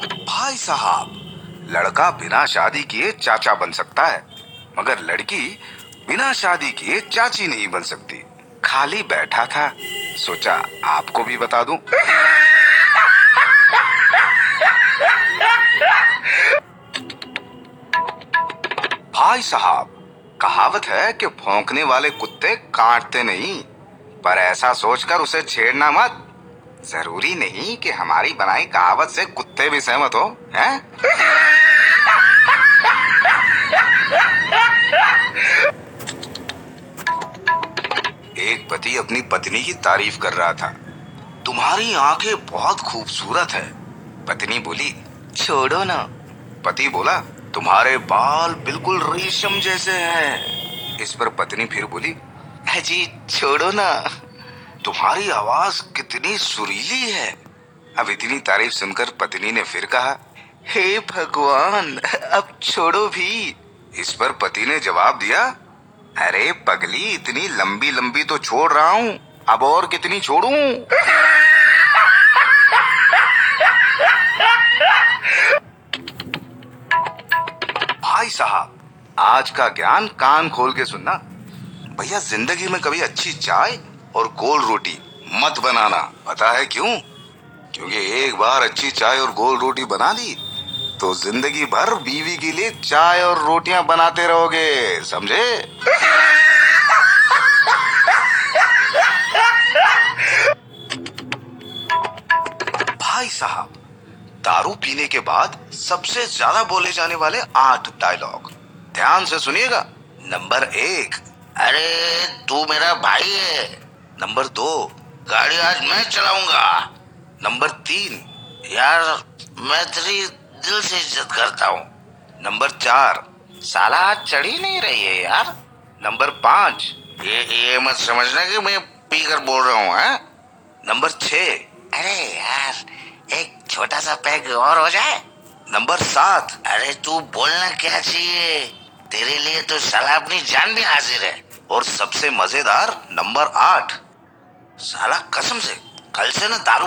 भाई साहब, लड़का बिना शादी किए चाचा बन सकता है, मगर लड़की बिना शादी किए चाची नहीं बन सकती। खाली बैठा था, सोचा आपको भी बता दूँ। भाई साहब, कहावत है कि भौंकने वाले कुत्ते काटते नहीं, पर ऐसा सोचकर उसे छेड़ना मत। ज़रूरी नहीं कि हमारी बनाई कहावत से कुत्ते भी सहमत हो हैं? एक पति अपनी पत्नी की तारीफ़ कर रहा था। तुम्हारी आँखें बहुत खूबसूरत है। पत्नी बोली छोड़ो ना। पति बोला तुम्हारे बाल बिल्कुल रेशम जैसे हैं। इस पर पत्नी फिर बोली अजी छोड़ो ना। तुम्हारी आवाज़ कितनी सुरीली है। अब इतनी तारीफ़ सुनकर पत्नी ने फिर कहा, हे भगवान, अब छोड़ो भी। इस पर पति ने जवाब दिया, अरे पगली, इतनी लंबी लंबी तो छोड़ रहा हूँ, अब और कितनी छोड़ू? भाई साहब, आज का ज्ञान कान खोल के सुनना। भैया, ज़िंदगी में कभी अच्छी चाय और गोल रोटी मत बनाना। पता है क्यों? क्योंकि एक बार अच्छी चाय और गोल रोटी बना दी तो ज़िंदगी भर बीवी के लिए चाय और रोटियाँ बनाते रहोगे, समझे? भाई साहब, दारू पीने के बाद सबसे ज़्यादा बोले जाने वाले आठ डायलॉग ध्यान से सुनिएगा। नंबर एक, अरे, तू मेरा भाई है। नंबर दो गाड़ी आज मैं चलाऊँगा। नंबर तीन यार मैं तेरी दिल से इज़्ज़त करता हूँ। नंबर चार साला आज चढ़ी नहीं रही है यार। नंबर पाँच ये ये मत समझना कि मैं पी कर बोल रहा हूँ है? नंबर छः अरे यार एक छोटा सा पैग और हो जाए। नंबर सात अरे तू बोलना क्या चाहिए? तेरे लिए तो साला अपनी जान भी हाजिर है। और सबसे मज़ेदार नंबर आठ। साला कसम से कल से ना दारू